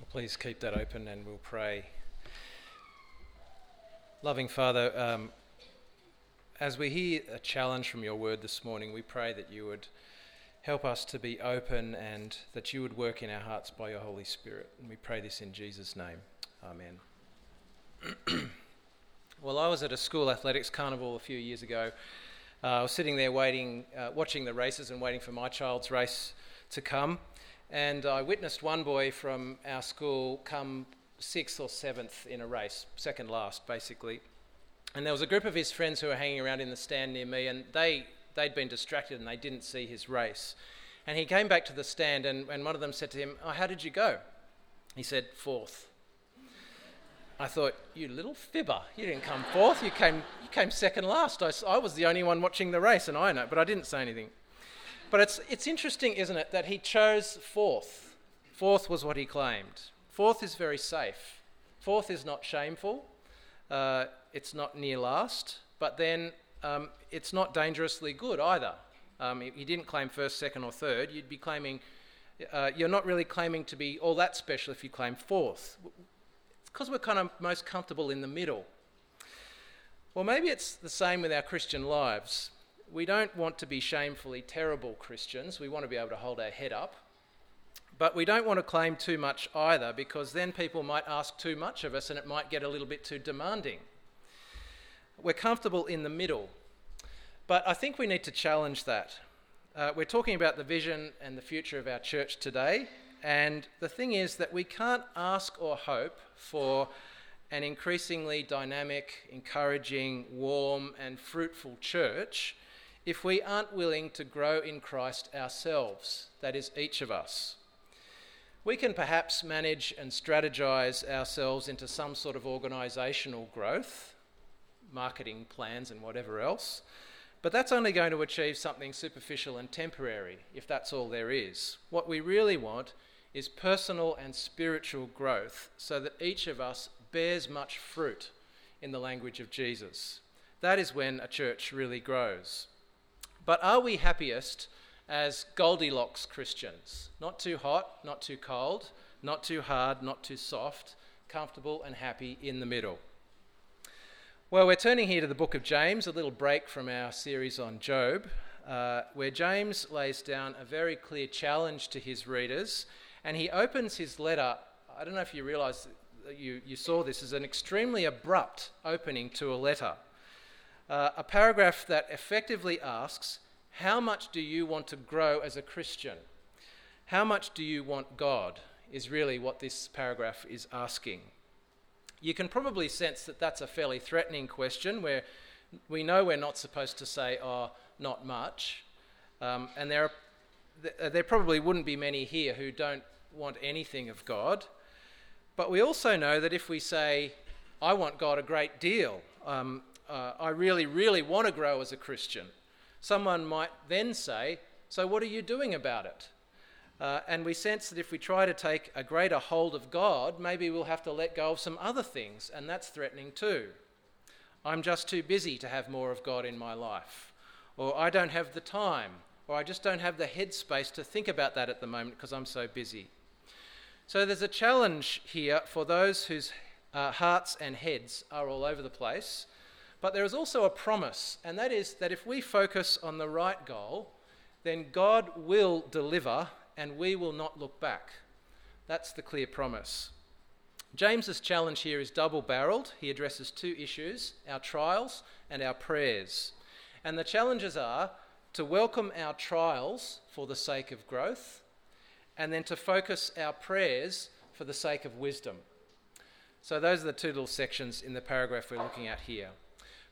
Well, please keep that open and we'll pray. Loving Father, um, as we hear a challenge from your word this morning, we pray that you would help us to be open and that you would work in our hearts by your Holy Spirit. And we pray this in Jesus' name. Amen. well, I was at a school athletics carnival a few years ago. Uh, I was sitting there waiting, uh, watching the races and waiting for my child's race to come. And I witnessed one boy from our school come sixth or seventh in a race, second last, basically. And there was a group of his friends who were hanging around in the stand near me, and they, they'd been distracted and they didn't see his race. And he came back to the stand, and, and one of them said to him, Oh, how did you go? He said, Fourth. I thought, You little fibber, you didn't come fourth, you came, you came second last. I, I was the only one watching the race, and I know, but I didn't say anything. But it's, it's interesting, isn't it, that he chose fourth. Fourth was what he claimed. Fourth is very safe. Fourth is not shameful. Uh, it's not near last. But then um, it's not dangerously good either. Um, if you didn't claim first, second, or third, you'd be claiming, uh, you're not really claiming to be all that special if you claim fourth. It's because we're kind of most comfortable in the middle. Well, maybe it's the same with our Christian lives we don't want to be shamefully terrible Christians. We want to be able to hold our head up. But we don't want to claim too much either because then people might ask too much of us and it might get a little bit too demanding. We're comfortable in the middle. But I think we need to challenge that. Uh, we're talking about the vision and the future of our church today. And the thing is that we can't ask or hope for an increasingly dynamic, encouraging, warm, and fruitful church if we aren't willing to grow in Christ ourselves, that is, each of us. We can perhaps manage and strategize ourselves into some sort of organizational growth, marketing plans, and whatever else, but that's only going to achieve something superficial and temporary if that's all there is. What we really want is personal and spiritual growth so that each of us bears much fruit in the language of Jesus. That is when a church really grows. But are we happiest as Goldilocks Christians? Not too hot, not too cold, not too hard, not too soft, comfortable and happy in the middle. Well, we're turning here to the book of James, a little break from our series on Job, uh, where James lays down a very clear challenge to his readers, and he opens his letter. I don't know if you realize you, you saw this as an extremely abrupt opening to a letter uh, a paragraph that effectively asks, How much do you want to grow as a Christian? How much do you want God? Is really what this paragraph is asking. You can probably sense that that's a fairly threatening question where we know we're not supposed to say, Oh, not much. Um, and there, are, there probably wouldn't be many here who don't want anything of God. But we also know that if we say, I want God a great deal, um, uh, I really, really want to grow as a Christian, someone might then say, So what are you doing about it? Uh, and we sense that if we try to take a greater hold of God, maybe we'll have to let go of some other things, and that's threatening too. I'm just too busy to have more of God in my life, or I don't have the time, or I just don't have the headspace to think about that at the moment because I'm so busy. So there's a challenge here for those whose uh, hearts and heads are all over the place but there is also a promise, and that is that if we focus on the right goal, then God will deliver and we will not look back. That's the clear promise. James's challenge here is double barreled. He addresses two issues our trials and our prayers. And the challenges are to welcome our trials for the sake of growth, and then to focus our prayers for the sake of wisdom. So, those are the two little sections in the paragraph we're looking at here.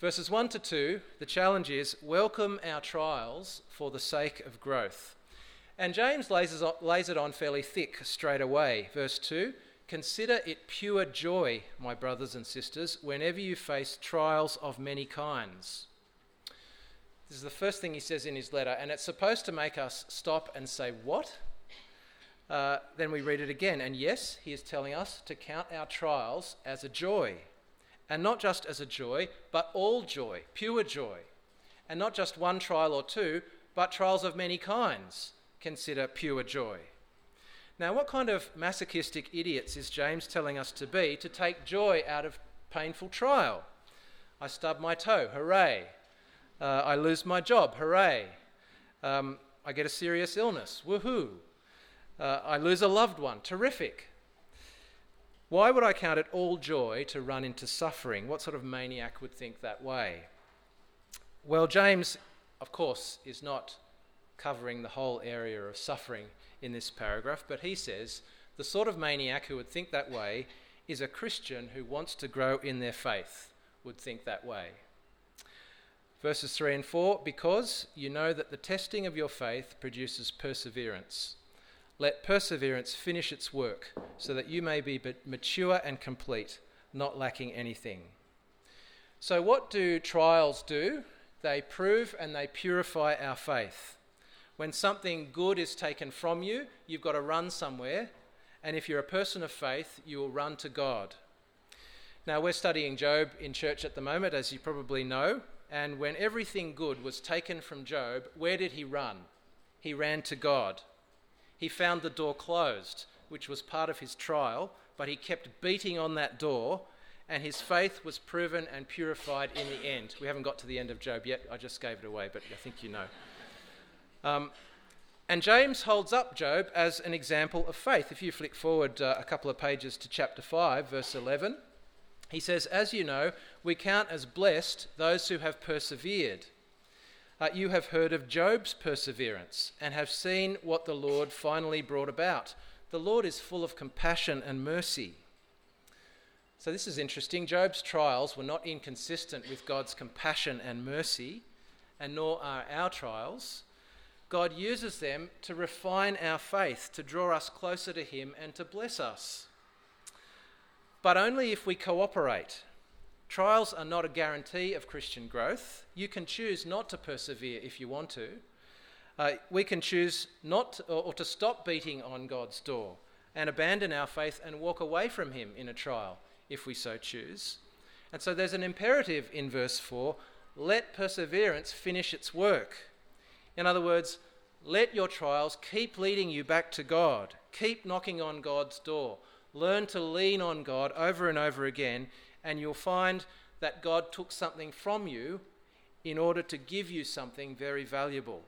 Verses 1 to 2, the challenge is welcome our trials for the sake of growth. And James lays it on fairly thick straight away. Verse 2 Consider it pure joy, my brothers and sisters, whenever you face trials of many kinds. This is the first thing he says in his letter, and it's supposed to make us stop and say, What? Uh, then we read it again, and yes, he is telling us to count our trials as a joy. And not just as a joy, but all joy, pure joy. And not just one trial or two, but trials of many kinds. Consider pure joy. Now, what kind of masochistic idiots is James telling us to be to take joy out of painful trial? I stub my toe, hooray. Uh, I lose my job, hooray. Um, I get a serious illness, woohoo. Uh, I lose a loved one, terrific. Why would I count it all joy to run into suffering? What sort of maniac would think that way? Well, James, of course, is not covering the whole area of suffering in this paragraph, but he says the sort of maniac who would think that way is a Christian who wants to grow in their faith, would think that way. Verses 3 and 4 Because you know that the testing of your faith produces perseverance. Let perseverance finish its work, so that you may be but mature and complete, not lacking anything. So, what do trials do? They prove and they purify our faith. When something good is taken from you, you've got to run somewhere, and if you're a person of faith, you will run to God. Now, we're studying Job in church at the moment, as you probably know, and when everything good was taken from Job, where did he run? He ran to God he found the door closed, which was part of his trial, but he kept beating on that door, and his faith was proven and purified in the end. We haven't got to the end of Job yet, I just gave it away, but I think you know. Um, and James holds up Job as an example of faith. If you flick forward uh, a couple of pages to chapter 5, verse 11, he says, As you know, we count as blessed those who have persevered. Uh, you have heard of Job's perseverance and have seen what the Lord finally brought about. The Lord is full of compassion and mercy. So, this is interesting. Job's trials were not inconsistent with God's compassion and mercy, and nor are our trials. God uses them to refine our faith, to draw us closer to Him, and to bless us. But only if we cooperate Trials are not a guarantee of Christian growth. You can choose not to persevere if you want to. Uh, we can choose not to, or, or to stop beating on God's door and abandon our faith and walk away from Him in a trial if we so choose. And so there's an imperative in verse 4 let perseverance finish its work. In other words, let your trials keep leading you back to God. Keep knocking on God's door. Learn to lean on God over and over again and you'll find that God took something from you in order to give you something very valuable,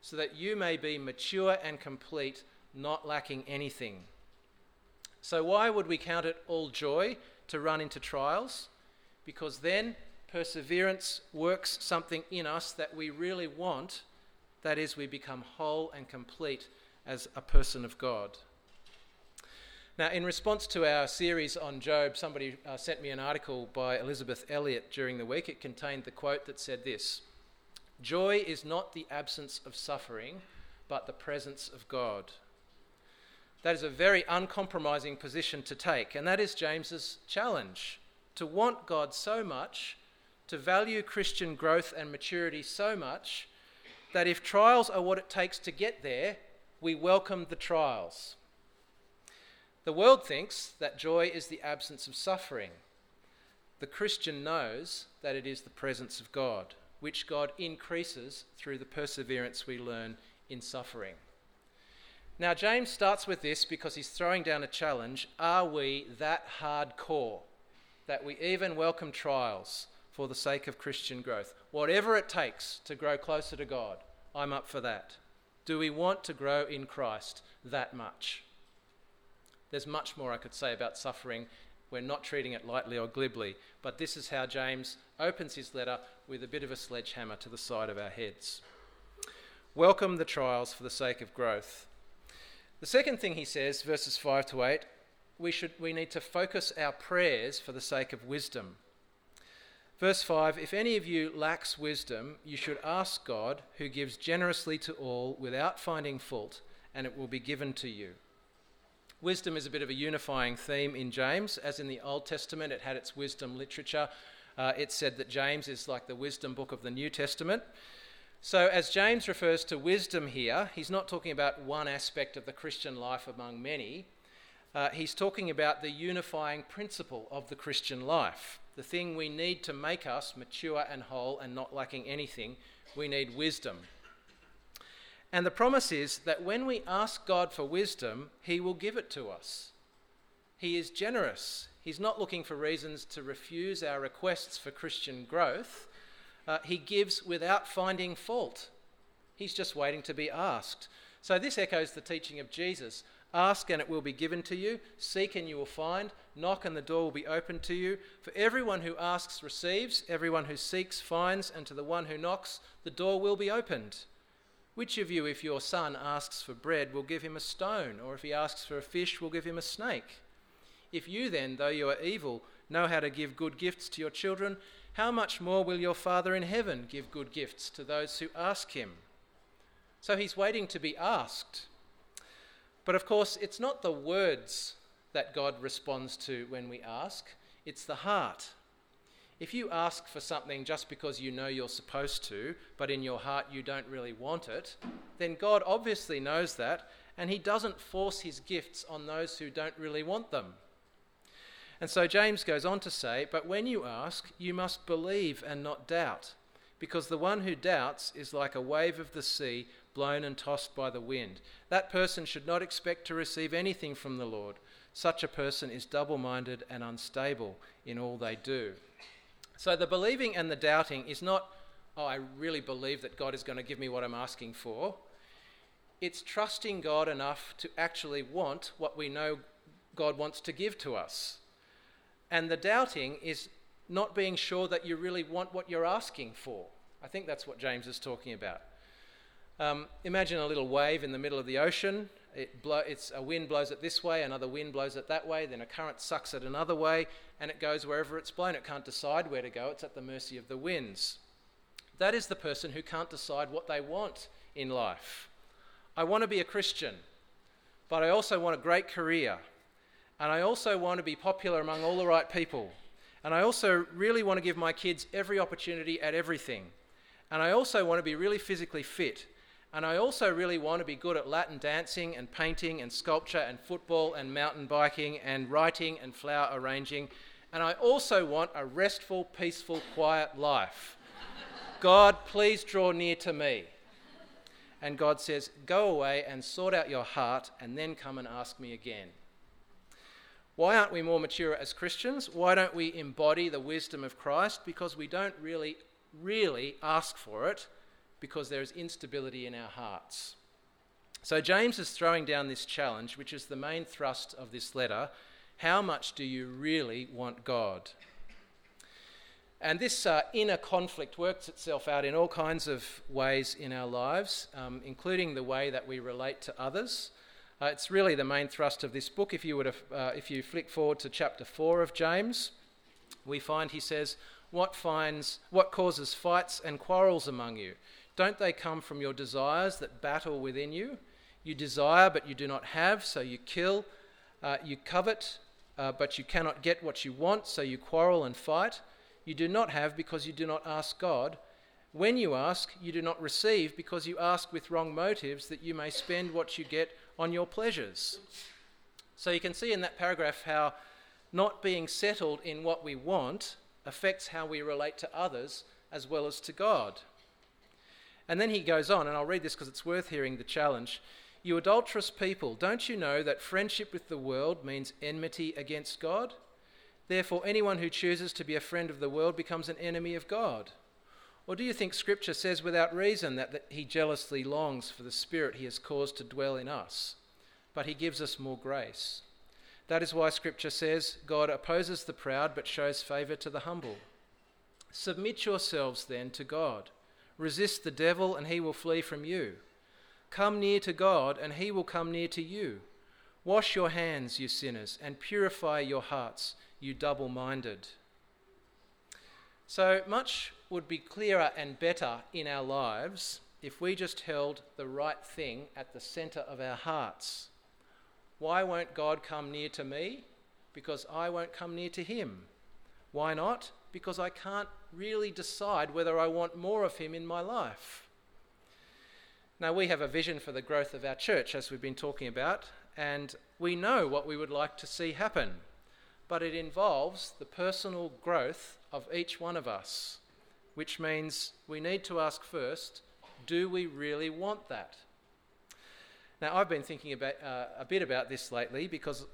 so that you may be mature and complete, not lacking anything. So, why would we count it all joy to run into trials? Because then perseverance works something in us that we really want that is, we become whole and complete as a person of God. Now, in response to our series on Job, somebody uh, sent me an article by Elisabeth Elliot during the week. It contained the quote that said this Joy is not the absence of suffering, but the presence of God. That is a very uncompromising position to take, and that is James's challenge to want God so much, to value Christian growth and maturity so much, that if trials are what it takes to get there, we welcome the trials. The world thinks that joy is the absence of suffering. The Christian knows that it is the presence of God, which God increases through the perseverance we learn in suffering. Now, James starts with this because he's throwing down a challenge. Are we that hardcore that we even welcome trials for the sake of Christian growth? Whatever it takes to grow closer to God, I'm up for that. Do we want to grow in Christ that much? There's much more I could say about suffering. We're not treating it lightly or glibly, but this is how James opens his letter with a bit of a sledgehammer to the side of our heads. Welcome the trials for the sake of growth. The second thing he says, verses 5 to 8, we, should, we need to focus our prayers for the sake of wisdom. Verse 5 If any of you lacks wisdom, you should ask God, who gives generously to all without finding fault, and it will be given to you. Wisdom is a bit of a unifying theme in James. As in the Old Testament, it had its wisdom literature. Uh, it said that James is like the wisdom book of the New Testament. So, as James refers to wisdom here, he's not talking about one aspect of the Christian life among many. Uh, he's talking about the unifying principle of the Christian life. The thing we need to make us mature and whole and not lacking anything, we need wisdom. And the promise is that when we ask God for wisdom, He will give it to us. He is generous. He's not looking for reasons to refuse our requests for Christian growth. Uh, he gives without finding fault. He's just waiting to be asked. So, this echoes the teaching of Jesus Ask and it will be given to you, seek and you will find, knock and the door will be opened to you. For everyone who asks receives, everyone who seeks finds, and to the one who knocks, the door will be opened. Which of you, if your son asks for bread, will give him a stone, or if he asks for a fish, will give him a snake? If you then, though you are evil, know how to give good gifts to your children, how much more will your Father in heaven give good gifts to those who ask him? So he's waiting to be asked. But of course, it's not the words that God responds to when we ask, it's the heart. If you ask for something just because you know you're supposed to, but in your heart you don't really want it, then God obviously knows that, and He doesn't force His gifts on those who don't really want them. And so James goes on to say, But when you ask, you must believe and not doubt, because the one who doubts is like a wave of the sea blown and tossed by the wind. That person should not expect to receive anything from the Lord. Such a person is double minded and unstable in all they do. So the believing and the doubting is not, oh, I really believe that God is going to give me what I'm asking for. It's trusting God enough to actually want what we know God wants to give to us. And the doubting is not being sure that you really want what you're asking for. I think that's what James is talking about. Um, imagine a little wave in the middle of the ocean. It blow, it's, a wind blows it this way, another wind blows it that way, then a current sucks it another way, and it goes wherever it's blown. It can't decide where to go, it's at the mercy of the winds. That is the person who can't decide what they want in life. I want to be a Christian, but I also want a great career, and I also want to be popular among all the right people, and I also really want to give my kids every opportunity at everything, and I also want to be really physically fit and I also really want to be good at Latin dancing and painting and sculpture and football and mountain biking and writing and flower arranging. And I also want a restful, peaceful, quiet life. God, please draw near to me. And God says, Go away and sort out your heart and then come and ask me again. Why aren't we more mature as Christians? Why don't we embody the wisdom of Christ? Because we don't really, really ask for it because there is instability in our hearts. So James is throwing down this challenge, which is the main thrust of this letter. How much do you really want God? And this uh, inner conflict works itself out in all kinds of ways in our lives, um, including the way that we relate to others. Uh, it's really the main thrust of this book. If you, would have, uh, if you flick forward to chapter 4 of James, we find he says, what, finds, what causes fights and quarrels among you? Don't they come from your desires that battle within you? You desire, but you do not have, so you kill. Uh, you covet, uh, but you cannot get what you want, so you quarrel and fight. You do not have because you do not ask God. When you ask, you do not receive because you ask with wrong motives that you may spend what you get on your pleasures. So you can see in that paragraph how not being settled in what we want affects how we relate to others as well as to God. And then he goes on, and I'll read this because it's worth hearing the challenge. You adulterous people, don't you know that friendship with the world means enmity against God? Therefore, anyone who chooses to be a friend of the world becomes an enemy of God. Or do you think Scripture says without reason that, that he jealously longs for the Spirit he has caused to dwell in us? But he gives us more grace. That is why Scripture says, God opposes the proud but shows favour to the humble. Submit yourselves then to God. Resist the devil, and he will flee from you. Come near to God, and he will come near to you. Wash your hands, you sinners, and purify your hearts, you double minded. So much would be clearer and better in our lives if we just held the right thing at the centre of our hearts. Why won't God come near to me? Because I won't come near to him. Why not? Because I can't really decide whether I want more of Him in my life. Now, we have a vision for the growth of our church, as we've been talking about, and we know what we would like to see happen, but it involves the personal growth of each one of us, which means we need to ask first do we really want that? Now, I've been thinking about, uh, a bit about this lately because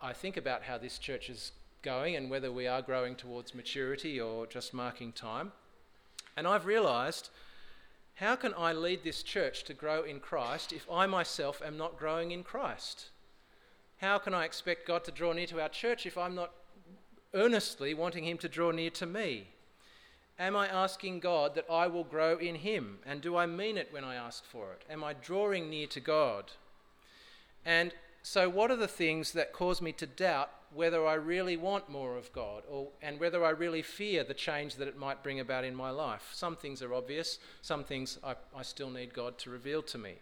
I, think about how this church is going and whether we are growing towards maturity or just marking time. And I've realised how can I lead this church to grow in Christ if I myself am not growing in Christ? How can I expect God to draw near to our church if I'm not earnestly wanting Him to draw near to me? Am I asking God that I will grow in Him? And do I mean it when I ask for it? Am I drawing near to God? And so, what are the things that cause me to doubt whether I really want more of God or, and whether I really fear the change that it might bring about in my life? Some things are obvious, some things I, I still need God to reveal to me.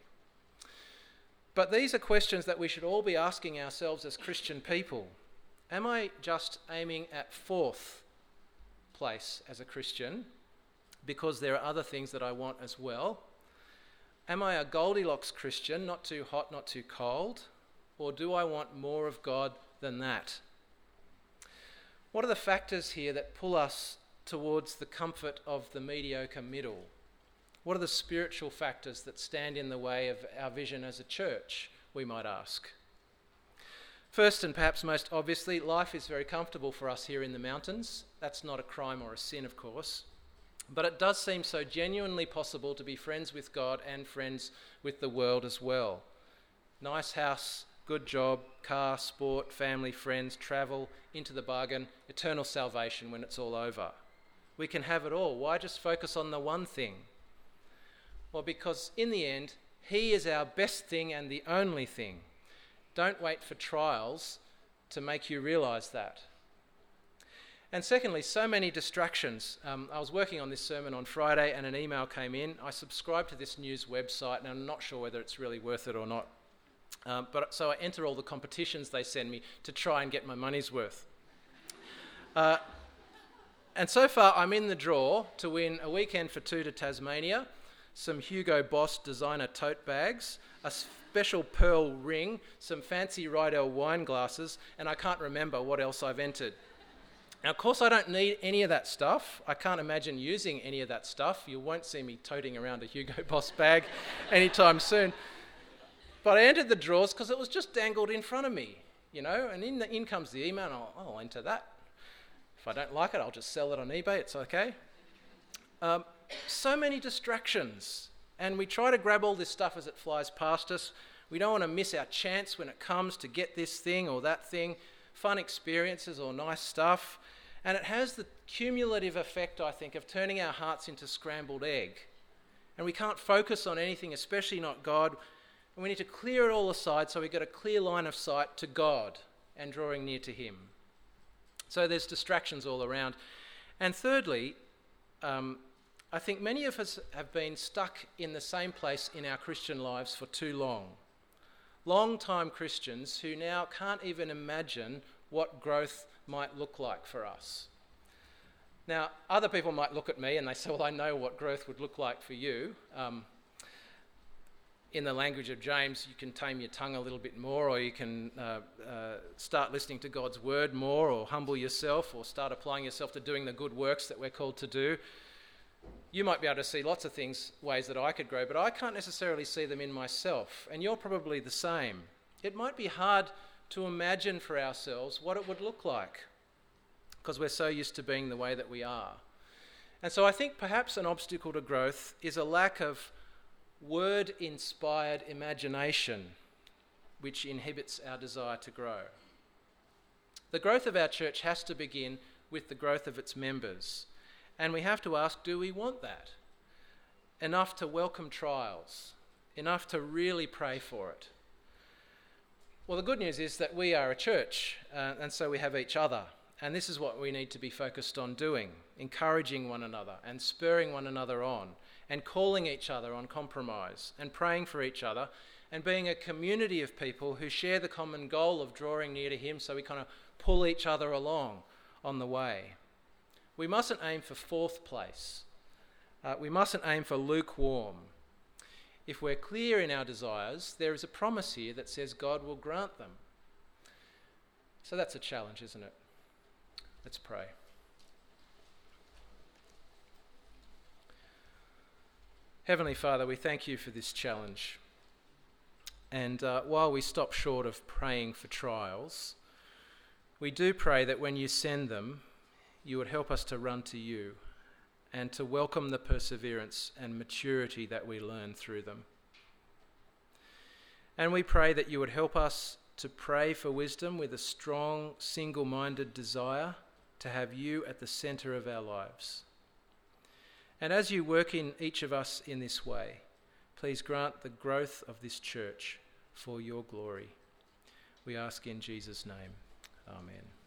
But these are questions that we should all be asking ourselves as Christian people. Am I just aiming at fourth place as a Christian because there are other things that I want as well? Am I a Goldilocks Christian, not too hot, not too cold? Or do I want more of God than that? What are the factors here that pull us towards the comfort of the mediocre middle? What are the spiritual factors that stand in the way of our vision as a church, we might ask? First, and perhaps most obviously, life is very comfortable for us here in the mountains. That's not a crime or a sin, of course. But it does seem so genuinely possible to be friends with God and friends with the world as well. Nice house, good job, car, sport, family, friends, travel, into the bargain, eternal salvation when it's all over. We can have it all. Why just focus on the one thing? Well, because in the end, He is our best thing and the only thing. Don't wait for trials to make you realize that. And secondly, so many distractions. Um, I was working on this sermon on Friday and an email came in. I subscribe to this news website and I'm not sure whether it's really worth it or not. Um, but so I enter all the competitions they send me to try and get my money's worth. Uh, and so far, I'm in the draw to win a weekend for two to Tasmania some Hugo Boss designer tote bags, a special pearl ring, some fancy Riedel wine glasses, and I can't remember what else I've entered. Now, of course, I don't need any of that stuff. I can't imagine using any of that stuff. You won't see me toting around a Hugo Boss bag anytime soon. But I entered the drawers because it was just dangled in front of me, you know, and in, the, in comes the email, and I'll, I'll, enter that. If I don't like it, I'll just sell it on eBay, it's okay. Um, so many distractions, and we try to grab all this stuff as it flies past us. We don't want to miss our chance when it comes to get this thing or that thing, fun experiences or nice stuff. And it has the cumulative effect, I think, of turning our hearts into scrambled egg. And we can't focus on anything, especially not God. And we need to clear it all aside so we've got a clear line of sight to God and drawing near to Him. So there's distractions all around. And thirdly, um, I think many of us have been stuck in the same place in our Christian lives for too long. Long time Christians who now can't even imagine what growth might look like for us. Now, other people might look at me and they say, Well, I know what growth would look like for you. Um, in the language of James, you can tame your tongue a little bit more, or you can uh, uh, start listening to God's word more, or humble yourself, or start applying yourself to doing the good works that we're called to do you might be able to see lots of things, ways that I could grow, but I can't necessarily see them in myself. And you're probably the same. It might be hard to imagine for ourselves what it would look like because we're so used to being the way that we are. And so I think perhaps an obstacle to growth is a lack of word inspired imagination, which inhibits our desire to grow. The growth of our church has to begin with the growth of its members. And we have to ask do we want that? Enough to welcome trials, enough to really pray for it. Well, the good news is that we are a church, uh, and so we have each other. And this is what we need to be focused on doing encouraging one another and spurring one another on, and calling each other on compromise, and praying for each other, and being a community of people who share the common goal of drawing near to Him so we kind of pull each other along on the way. We mustn't aim for fourth place. Uh, we mustn't aim for lukewarm. If we're clear in our desires, there is a promise here that says God will grant them. So that's a challenge, isn't it? Let's pray. Heavenly Father, we thank you for this challenge. And uh, while we stop short of praying for trials, we do pray that when you send them, you would help us to run to you and to welcome the perseverance and maturity that we learn through them. And we pray that you would help us to pray for wisdom with a strong, single minded desire to have you at the centre of our lives. And as you work in each of us in this way, please grant the growth of this church for your glory. We ask in Jesus' name. Amen.